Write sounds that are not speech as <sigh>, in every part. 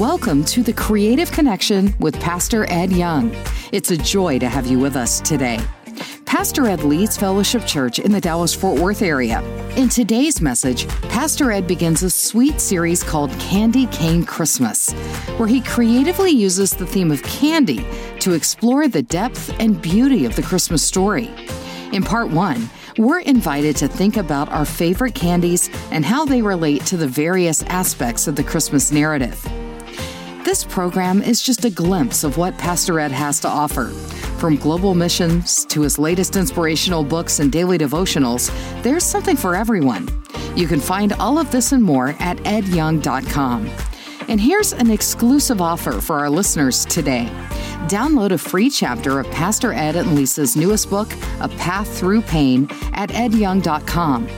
Welcome to the Creative Connection with Pastor Ed Young. It's a joy to have you with us today. Pastor Ed leads Fellowship Church in the Dallas Fort Worth area. In today's message, Pastor Ed begins a sweet series called Candy Cane Christmas, where he creatively uses the theme of candy to explore the depth and beauty of the Christmas story. In part one, we're invited to think about our favorite candies and how they relate to the various aspects of the Christmas narrative. This program is just a glimpse of what Pastor Ed has to offer. From global missions to his latest inspirational books and daily devotionals, there's something for everyone. You can find all of this and more at edyoung.com. And here's an exclusive offer for our listeners today. Download a free chapter of Pastor Ed and Lisa's newest book, A Path Through Pain, at edyoung.com.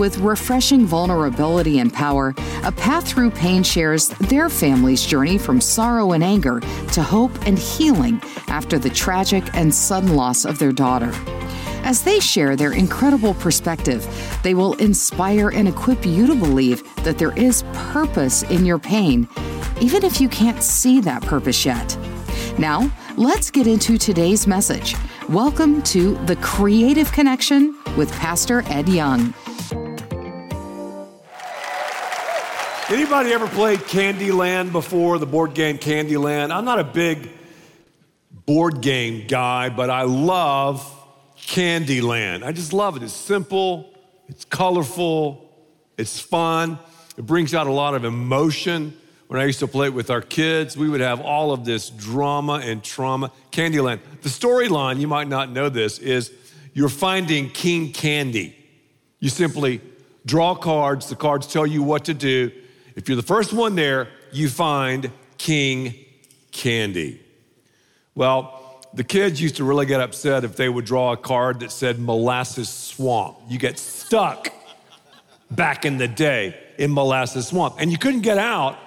With refreshing vulnerability and power, A Path Through Pain shares their family's journey from sorrow and anger to hope and healing after the tragic and sudden loss of their daughter. As they share their incredible perspective, they will inspire and equip you to believe that there is purpose in your pain, even if you can't see that purpose yet. Now, let's get into today's message. Welcome to The Creative Connection with Pastor Ed Young. Anybody ever played Candyland before, the board game Candyland? I'm not a big board game guy, but I love Candyland. I just love it. It's simple, it's colorful, it's fun, it brings out a lot of emotion. When I used to play it with our kids, we would have all of this drama and trauma. Candyland. The storyline, you might not know this, is you're finding King Candy. You simply draw cards, the cards tell you what to do. If you're the first one there, you find King Candy. Well, the kids used to really get upset if they would draw a card that said molasses swamp. You get stuck back in the day in molasses swamp, and you couldn't get out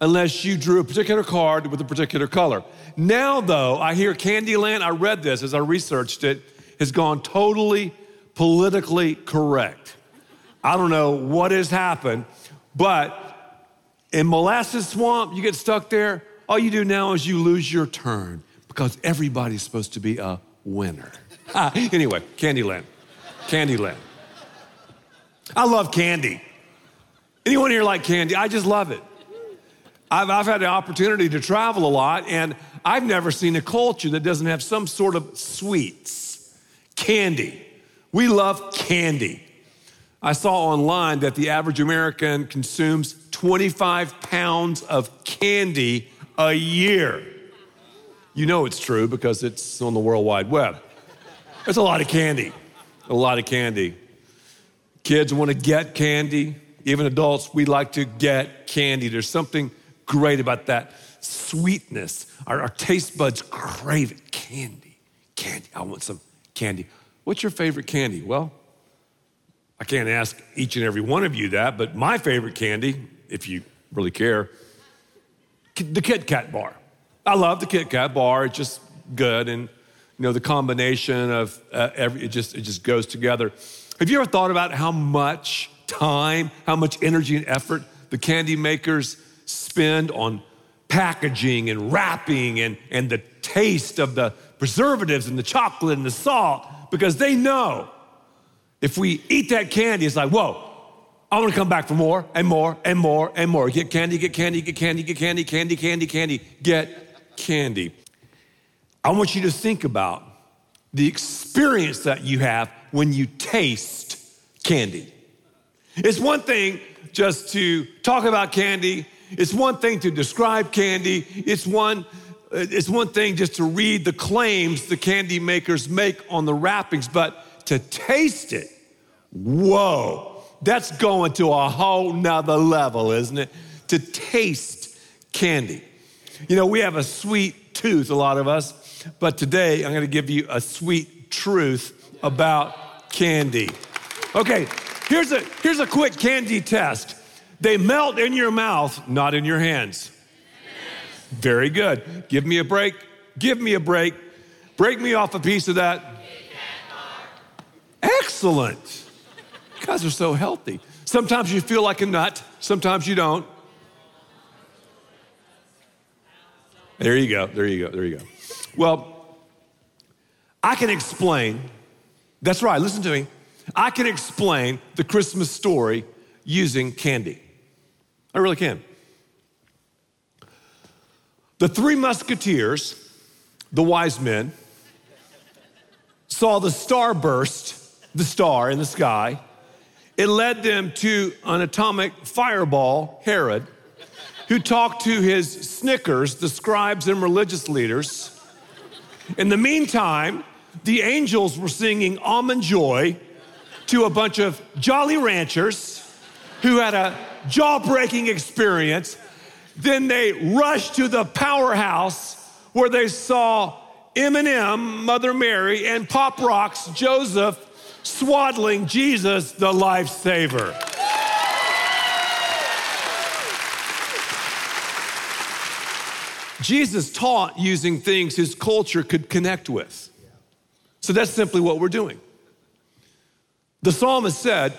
unless you drew a particular card with a particular color. Now, though, I hear Candyland, I read this as I researched it, has gone totally politically correct. I don't know what has happened, but in molasses swamp, you get stuck there. All you do now is you lose your turn because everybody's supposed to be a winner. Ah, anyway, Candyland. Candyland. I love candy. Anyone here like candy? I just love it. I've, I've had the opportunity to travel a lot, and I've never seen a culture that doesn't have some sort of sweets. Candy. We love candy. I saw online that the average American consumes 25 pounds of candy a year. You know it's true because it's on the World Wide Web. It's a lot of candy, a lot of candy. Kids want to get candy. Even adults, we like to get candy. There's something great about that sweetness. Our, our taste buds crave it. Candy, candy. I want some candy. What's your favorite candy? Well, I can't ask each and every one of you that, but my favorite candy, if you really care, the Kit Kat bar. I love the Kit Kat bar. It's just good, and you know the combination of uh, every it just it just goes together. Have you ever thought about how much time, how much energy and effort the candy makers spend on packaging and wrapping and, and the taste of the preservatives and the chocolate and the salt because they know if we eat that candy, it's like, whoa, I want to come back for more and more and more and more. Get candy, get candy, get candy, get candy, candy, candy, candy, get candy. I want you to think about the experience that you have when you taste candy. It's one thing just to talk about candy, it's one thing to describe candy, it's one uh, it's one thing just to read the claims the candy makers make on the wrappings, but to taste it, whoa, that's going to a whole nother level, isn't it? To taste candy. You know, we have a sweet tooth, a lot of us, but today I'm gonna give you a sweet truth about candy. Okay, here's a, here's a quick candy test. They melt in your mouth, not in your hands. Very good. Give me a break. Give me a break. Break me off a piece of that Excellent. You guys are so healthy. Sometimes you feel like a nut, sometimes you don't. There you go. There you go. There you go. Well, I can explain. That's right. Listen to me. I can explain the Christmas story using candy. I really can. The three musketeers, the wise men, saw the star burst, the star in the sky. It led them to an atomic fireball, Herod, who talked to his Snickers, the scribes and religious leaders. In the meantime, the angels were singing Almond Joy to a bunch of Jolly Ranchers who had a jaw breaking experience. Then they rushed to the powerhouse where they saw M&M, Mother Mary, and Pop Rocks Joseph swaddling Jesus, the lifesaver. Jesus taught using things his culture could connect with. So that's simply what we're doing. The psalmist said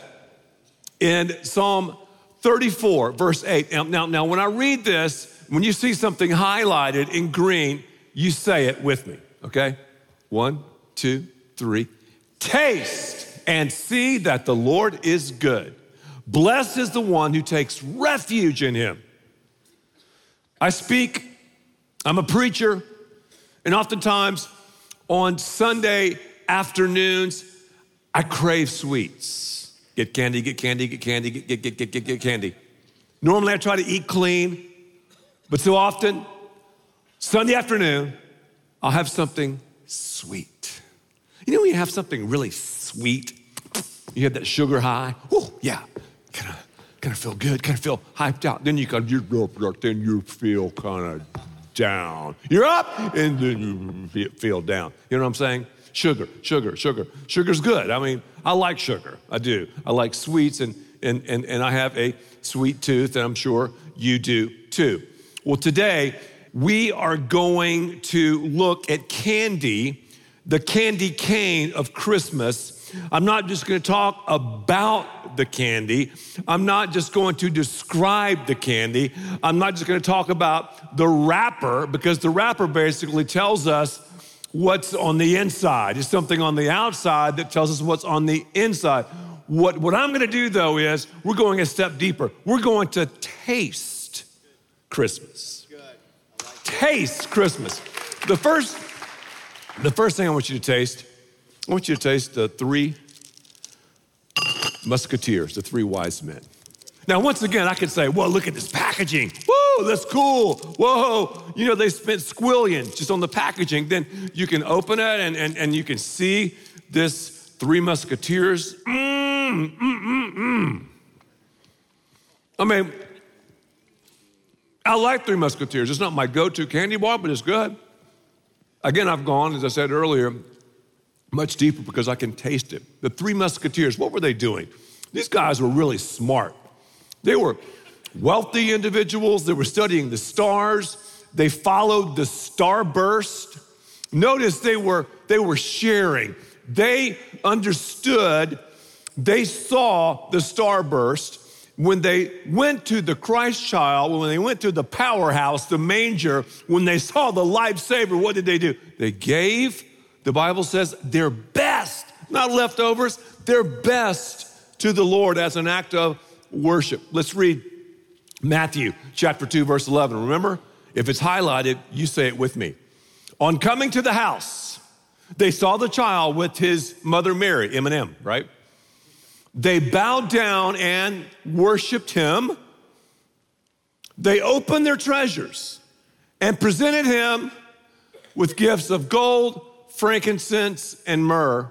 in Psalm 34, verse 8. Now, now, when I read this, when you see something highlighted in green, you say it with me, okay? One, two, three. Taste and see that the Lord is good. Blessed is the one who takes refuge in him. I speak, I'm a preacher, and oftentimes on Sunday afternoons, I crave sweets. Get candy, get candy, get candy, get, get, get, get, get, get candy. Normally I try to eat clean, but so often, Sunday afternoon, I'll have something sweet. You know when you have something really sweet, you have that sugar high. Oh, yeah, kind of kind of feel good, kind of feel hyped out. Then you kind of you then you feel kind of down. You're up, and then you feel down. You know what I'm saying? Sugar, sugar, sugar. Sugar's good. I mean, I like sugar. I do. I like sweets, and and and, and I have a sweet tooth, and I'm sure you do too. Well, today we are going to look at candy, the candy cane of Christmas I'm not just going to talk about the candy. I'm not just going to describe the candy. I'm not just going to talk about the wrapper because the wrapper basically tells us what's on the inside. It's something on the outside that tells us what's on the inside. What, what I'm going to do though is we're going a step deeper. We're going to taste Christmas. Like taste Christmas. The first, the first thing I want you to taste I want you to taste the three musketeers, the three wise men. Now, once again, I could say, well, look at this packaging. Whoa, that's cool. Whoa. You know, they spent squillions just on the packaging. Then you can open it and, and, and you can see this three musketeers. Mmm, mmm, mmm. I mean, I like Three Musketeers. It's not my go to candy bar, but it's good. Again, I've gone, as I said earlier, much deeper because I can taste it. The three musketeers, what were they doing? These guys were really smart. They were wealthy individuals, they were studying the stars, they followed the starburst. Notice they were they were sharing. They understood, they saw the starburst when they went to the Christ child, when they went to the powerhouse, the manger, when they saw the lifesaver, what did they do? They gave the Bible says their best, not leftovers, their best to the Lord as an act of worship. Let's read Matthew chapter 2, verse 11. Remember, if it's highlighted, you say it with me. On coming to the house, they saw the child with his mother Mary, M&M, right? They bowed down and worshiped him. They opened their treasures and presented him with gifts of gold, frankincense, and myrrh.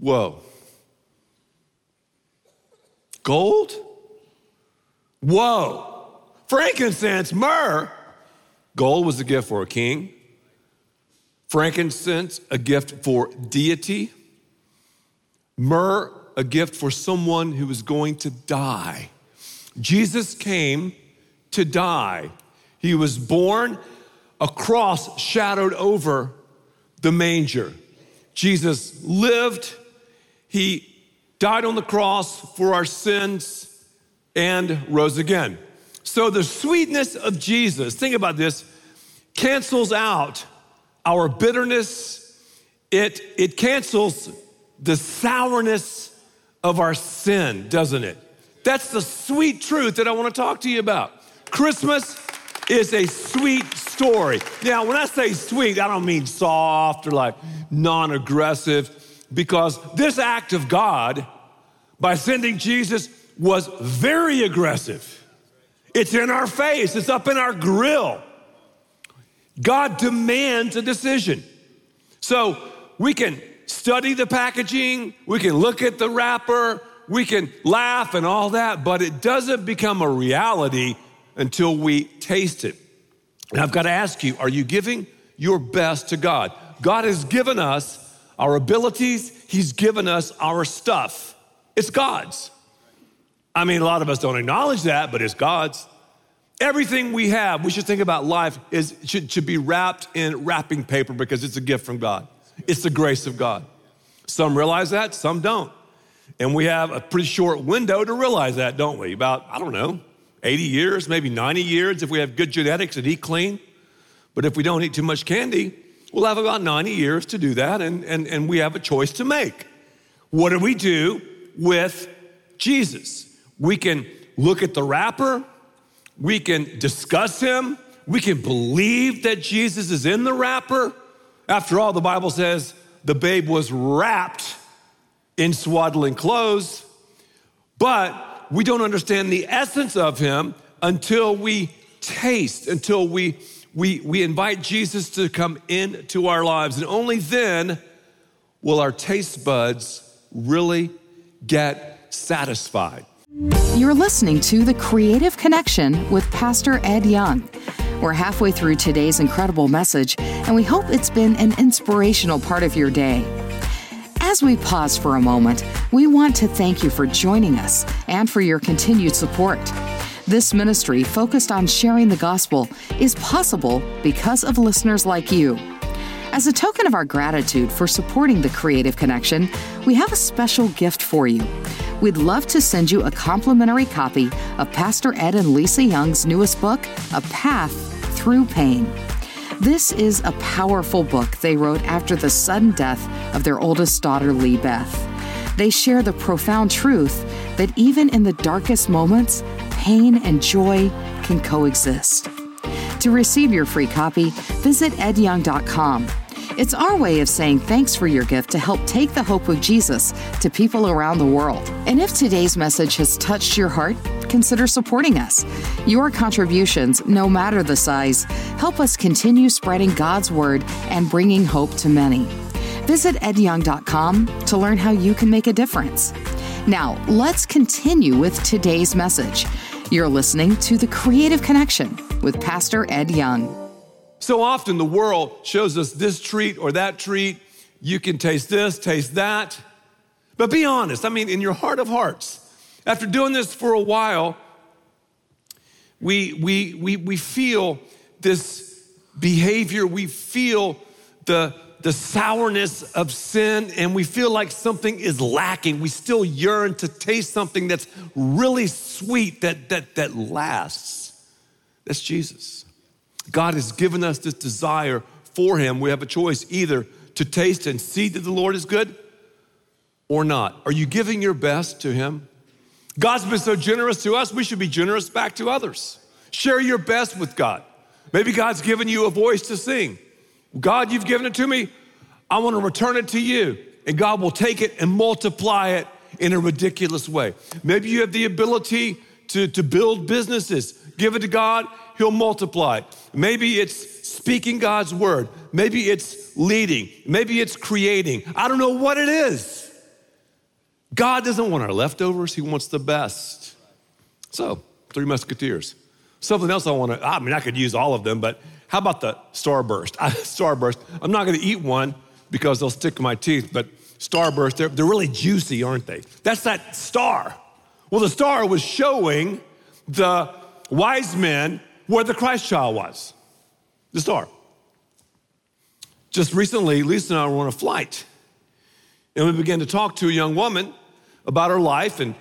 Whoa. Gold? Whoa. Frankincense, myrrh. Gold was a gift for a king. Frankincense, a gift for deity. Myrrh, a gift for someone who was going to die. Jesus came to die. He was born, a cross shadowed over the manger. Jesus lived, he died on the cross for our sins, and rose again. So, the sweetness of Jesus, think about this. cancels out our bitterness, it, it cancels the sourness of our sin, doesn't it? That's the sweet truth that I want to talk to you about. Christmas is a sweet story. Now, when I say sweet, I don't mean soft or like non aggressive, because this act of God by sending Jesus was very aggressive. It's in our face, it's up in our grill. God demands a decision. So we can study the packaging, we can look at the wrapper, we can laugh and all that, but it doesn't become a reality until we taste it. And I've got to ask you are you giving your best to God? God has given us our abilities, He's given us our stuff. It's God's. I mean, a lot of us don't acknowledge that, but it's God's. Everything we have, we should think about life, is, should, should be wrapped in wrapping paper because it's a gift from God. It's the grace of God. Some realize that, some don't. And we have a pretty short window to realize that, don't we? About, I don't know, 80 years, maybe 90 years if we have good genetics and eat clean. But if we don't eat too much candy, we'll have about 90 years to do that, and, and, and we have a choice to make. What do we do with Jesus? We can look at the wrapper, we can discuss him, we can believe that Jesus is in the wrapper. After all, the Bible says the babe was wrapped in swaddling clothes, but we don't understand the essence of him until we taste, until we, we, we invite Jesus to come into our lives. And only then will our taste buds really get satisfied. You're listening to The Creative Connection with Pastor Ed Young. We're halfway through today's incredible message, and we hope it's been an inspirational part of your day. As we pause for a moment, we want to thank you for joining us and for your continued support. This ministry, focused on sharing the gospel, is possible because of listeners like you. As a token of our gratitude for supporting the Creative Connection, we have a special gift for you. We'd love to send you a complimentary copy of Pastor Ed and Lisa Young's newest book, A Path Through Pain. This is a powerful book they wrote after the sudden death of their oldest daughter, LeeBeth. They share the profound truth that even in the darkest moments, pain and joy can coexist. To receive your free copy, visit edyoung.com. It's our way of saying thanks for your gift to help take the hope of Jesus to people around the world. And if today's message has touched your heart, consider supporting us. Your contributions, no matter the size, help us continue spreading God's word and bringing hope to many. Visit edyoung.com to learn how you can make a difference. Now, let's continue with today's message. You're listening to The Creative Connection with Pastor Ed Young. So often the world shows us this treat or that treat. You can taste this, taste that. But be honest, I mean, in your heart of hearts, after doing this for a while, we, we, we, we feel this behavior, we feel the, the sourness of sin, and we feel like something is lacking. We still yearn to taste something that's really sweet, that, that, that lasts. That's Jesus. God has given us this desire for Him. We have a choice either to taste and see that the Lord is good or not. Are you giving your best to Him? God's been so generous to us, we should be generous back to others. Share your best with God. Maybe God's given you a voice to sing. God, you've given it to me. I want to return it to you. And God will take it and multiply it in a ridiculous way. Maybe you have the ability to, to build businesses. Give it to God, He'll multiply. Maybe it's speaking God's word. Maybe it's leading. Maybe it's creating. I don't know what it is. God doesn't want our leftovers, He wants the best. So, Three Musketeers. Something else I want to, I mean, I could use all of them, but how about the Starburst? <laughs> Starburst. I'm not going to eat one because they'll stick to my teeth, but Starburst, they're, they're really juicy, aren't they? That's that star. Well, the star was showing the wise men where the Christ child was, the star. Just recently, Lisa and I were on a flight, and we began to talk to a young woman about her life, and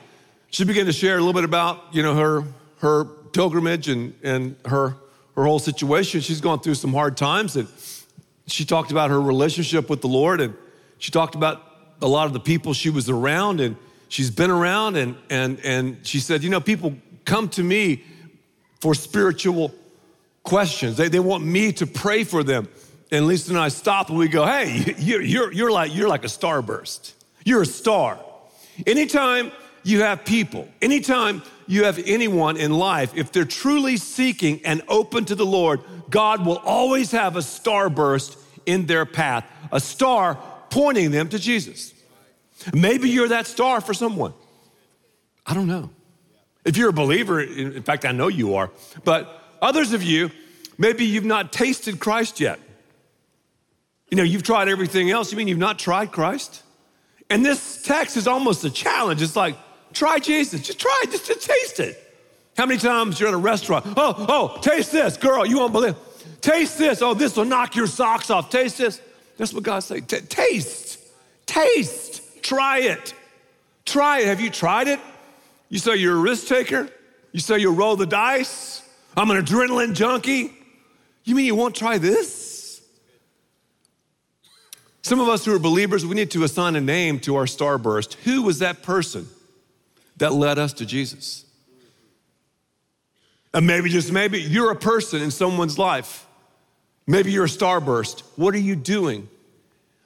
she began to share a little bit about, you know, her, her pilgrimage and, and her, her whole situation. She's gone through some hard times, and she talked about her relationship with the Lord, and she talked about a lot of the people she was around, and she's been around, and and and she said, you know, people come to me for spiritual questions. They, they want me to pray for them. And Lisa and I stop and we go, hey, <laughs> you're, you're, you're, like, you're like a starburst. You're a star. Anytime you have people, anytime you have anyone in life, if they're truly seeking and open to the Lord, God will always have a starburst in their path, a star pointing them to Jesus. Maybe you're that star for someone. I don't know. If you're a believer, in fact, I know you are, but others of you, maybe you've not tasted Christ yet. You know, you've tried everything else. You mean you've not tried Christ? And this text is almost a challenge. It's like, try Jesus. Just try it, just, just taste it. How many times you're at a restaurant? Oh, oh, taste this. Girl, you won't believe. Taste this. Oh, this will knock your socks off. Taste this. That's what God saying. taste. Taste. Try it. Try it. Have you tried it? You say you're a risk taker? You say you'll roll the dice? I'm an adrenaline junkie? You mean you won't try this? Some of us who are believers, we need to assign a name to our starburst. Who was that person that led us to Jesus? And maybe, just maybe, you're a person in someone's life. Maybe you're a starburst. What are you doing?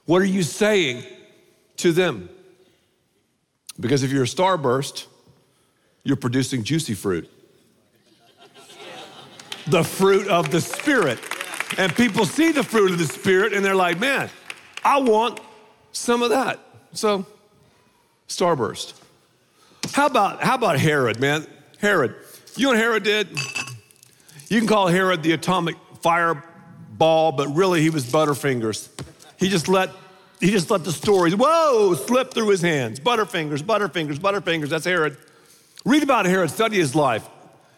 What are you saying to them? Because if you're a starburst, you're producing juicy fruit. the fruit of the Spirit. And people see the fruit of the Spirit and they're like, man, I want some of that. So, starburst. How about, how about Herod, man? Herod. You know what Herod did? You can call Herod the atomic fireball, but really he was Butterfingers. He just let he just let the stories, whoa, slip through his hands. Butterfingers, Butterfingers, Butterfingers. That's Herod. Read about Herod, study his life.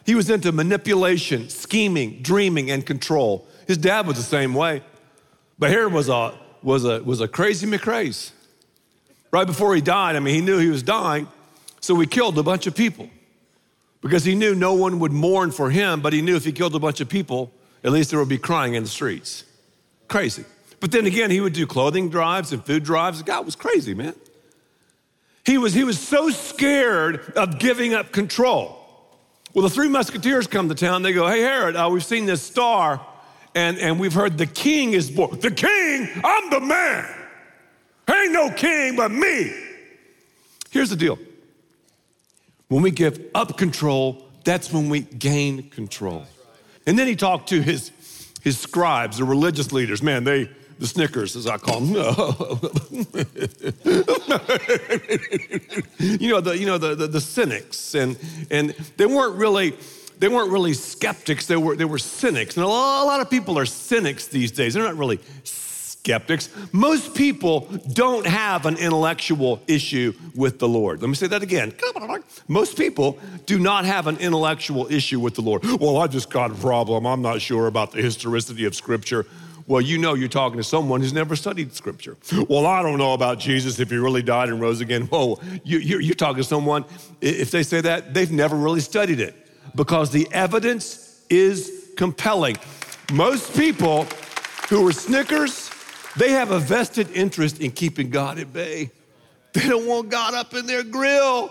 He was into manipulation, scheming, dreaming, and control. His dad was the same way. But Herod was a, was a, was a crazy McCraze. Right before he died, I mean, he knew he was dying, so he killed a bunch of people because he knew no one would mourn for him, but he knew if he killed a bunch of people, at least there would be crying in the streets. Crazy. But then again, he would do clothing drives and food drives. God was crazy, man. He was, he was so scared of giving up control. Well, the three musketeers come to town. They go, Hey, Herod, uh, we've seen this star, and, and we've heard the king is born. The king? I'm the man. Ain't no king but me. Here's the deal when we give up control, that's when we gain control. And then he talked to his, his scribes, the religious leaders. Man, they, the Snickers, as I call them. <laughs> you know, the, you know the, the, the, cynics, and, and they weren't really they weren't really skeptics. They were they were cynics, and a lot, of people are cynics these days. They're not really skeptics. Most people don't have an intellectual issue with the Lord. Let me say that again. Most people do not have an intellectual issue with the Lord. Well, I just got a problem. I'm not sure about the historicity of Scripture. Well, you know you're talking to someone who's never studied scripture. Well, I don't know about Jesus if he really died and rose again. Whoa, you, are talking to someone, if they say that, they've never really studied it because the evidence is compelling. Most people who are Snickers, they have a vested interest in keeping God at bay. They don't want God up in their grill.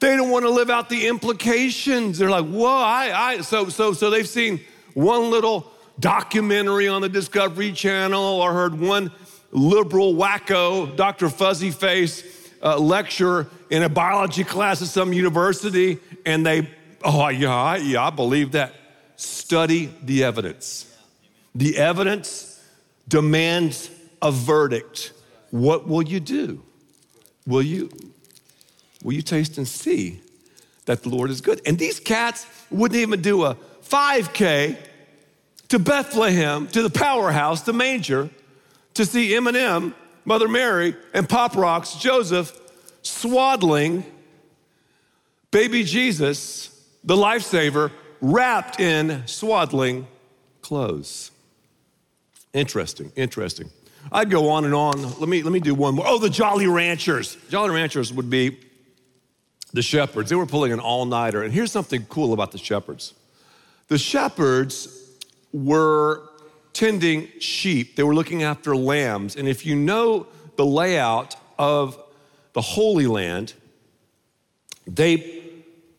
They don't want to live out the implications. They're like, whoa, I, I, so, so, so they've seen one little documentary on the Discovery Channel or heard one liberal wacko, Dr. Fuzzy Face, uh, lecture in a biology class at some university, and they, oh, yeah, yeah, I believe that. Study the evidence. The evidence demands a verdict. What will you do? Will you, will you taste and see that the Lord is good? And these cats wouldn't even do a 5K to Bethlehem, to the powerhouse, the manger, to see M&M, Mother Mary, and Pop Rocks, Joseph, swaddling baby Jesus, the lifesaver, wrapped in swaddling clothes. Interesting, interesting. I'd go on and on. Let me, let me do one more. Oh, the Jolly Ranchers. Jolly Ranchers would be the shepherds. They were pulling an all nighter. And here's something cool about the shepherds the shepherds were tending sheep, they were looking after lambs. And if you know the layout of the Holy Land, they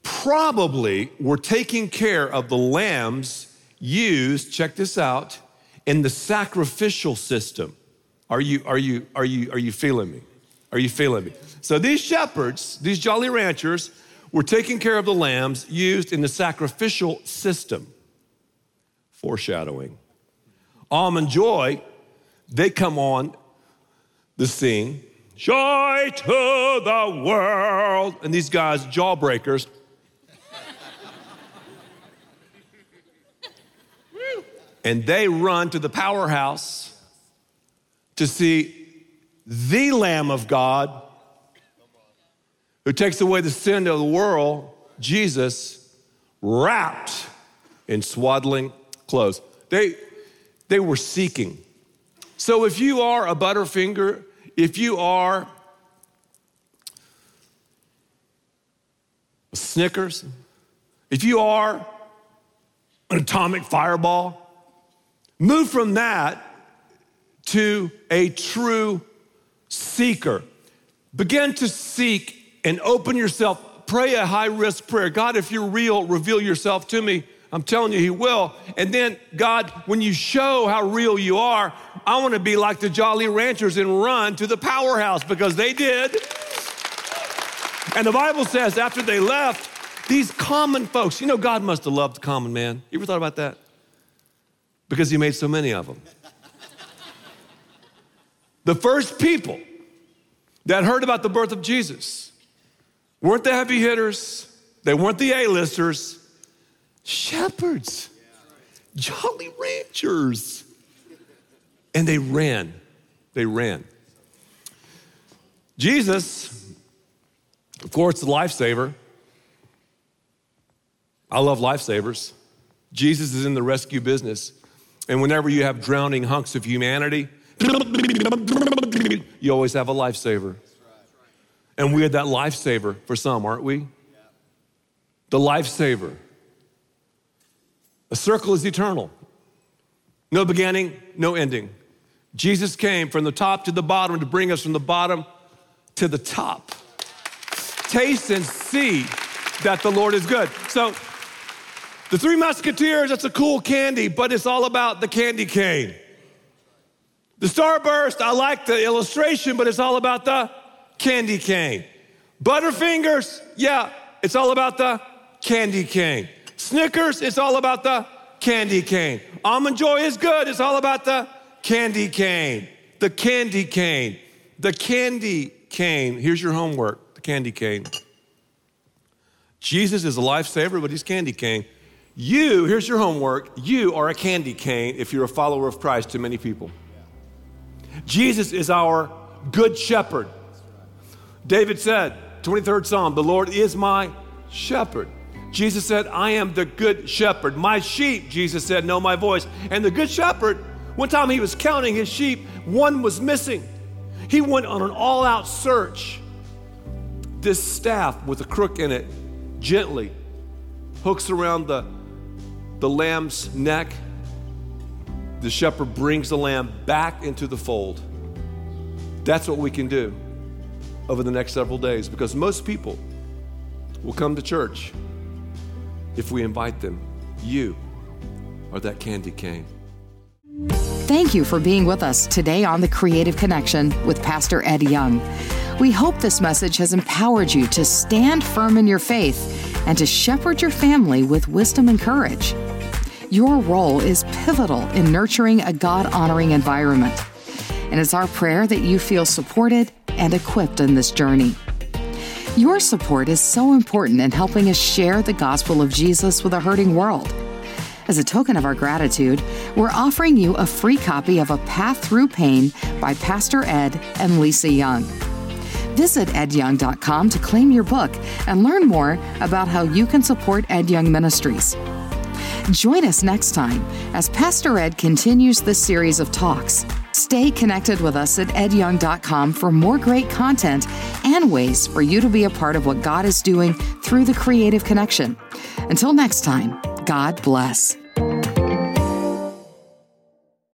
probably were taking care of the lambs used, check this out, in the sacrificial system. Are you, are you, are you, are you feeling me? Are you feeling me? So these shepherds, these Jolly Ranchers, were taking care of the lambs used in the sacrificial system. Foreshadowing. Almond Joy, they come on the scene. Joy to the world. And these guys, jawbreakers, and they run to the powerhouse to see the Lamb of God who takes away the sin of the world, Jesus, wrapped in swaddling clothes. They, they were seeking. So if you are a Butterfinger, if you are a Snickers, if you are an atomic fireball, Move from that to a true seeker. Begin to seek and open yourself. Pray a high risk prayer. God, if you're real, reveal yourself to me. I'm telling you, He will. And then, God, when you show how real you are, I want to be like the Jolly Ranchers and run to the powerhouse because they did. And the Bible says after they left, these common folks, you know, God must have loved common man. You ever thought about that? because he made so many of them. the first people that heard about the birth of Jesus weren't the heavy hitters, they weren't the A-listers, shepherds, jolly ranchers. And they ran. They ran. Jesus, of course, the lifesaver. I love lifesavers. Jesus is in the rescue business. And whenever you have drowning hunks of humanity, you always have a lifesaver. And we are that lifesaver for some, aren't we? The lifesaver. A circle is eternal. No beginning, no ending. Jesus came from the top to the bottom to bring us from the bottom to the top. Taste and see that the Lord is good. So the Three Musketeers, that's a cool candy, but it's all about the candy cane. The Starburst, I like the illustration, but it's all about the candy cane. Butterfingers, yeah, it's all about the candy cane. Snickers, it's all about the candy cane. Almond Joy is good, it's all about the candy cane. The candy cane. The candy cane. Here's your homework the candy cane. Jesus is a lifesaver, but he's candy cane. You, here's your homework, you are a candy cane if you're a follower of Christ to many people. Jesus is our good shepherd. David said, 23rd Psalm, the Lord is my shepherd. Jesus said, I am the good shepherd. My sheep, Jesus said, know my voice. And the good shepherd, one time he was counting his sheep, one was missing. He went on an all out search. This staff with a crook in it gently hooks around the the lamb's neck, the shepherd brings the lamb back into the fold. That's what we can do over the next several days because most people will come to church if we invite them. You are that candy cane. Thank you for being with us today on The Creative Connection with Pastor Ed Young. We hope this message has empowered you to stand firm in your faith and to shepherd your family with wisdom and courage. Your role is pivotal in nurturing a God honoring environment. And it's our prayer that you feel supported and equipped in this journey. Your support is so important in helping us share the gospel of Jesus with a hurting world. As a token of our gratitude, we're offering you a free copy of A Path Through Pain by Pastor Ed and Lisa Young. Visit edyoung.com to claim your book and learn more about how you can support Ed Young Ministries. Join us next time as Pastor Ed continues this series of talks. Stay connected with us at edyoung.com for more great content and ways for you to be a part of what God is doing through the creative connection. Until next time, God bless.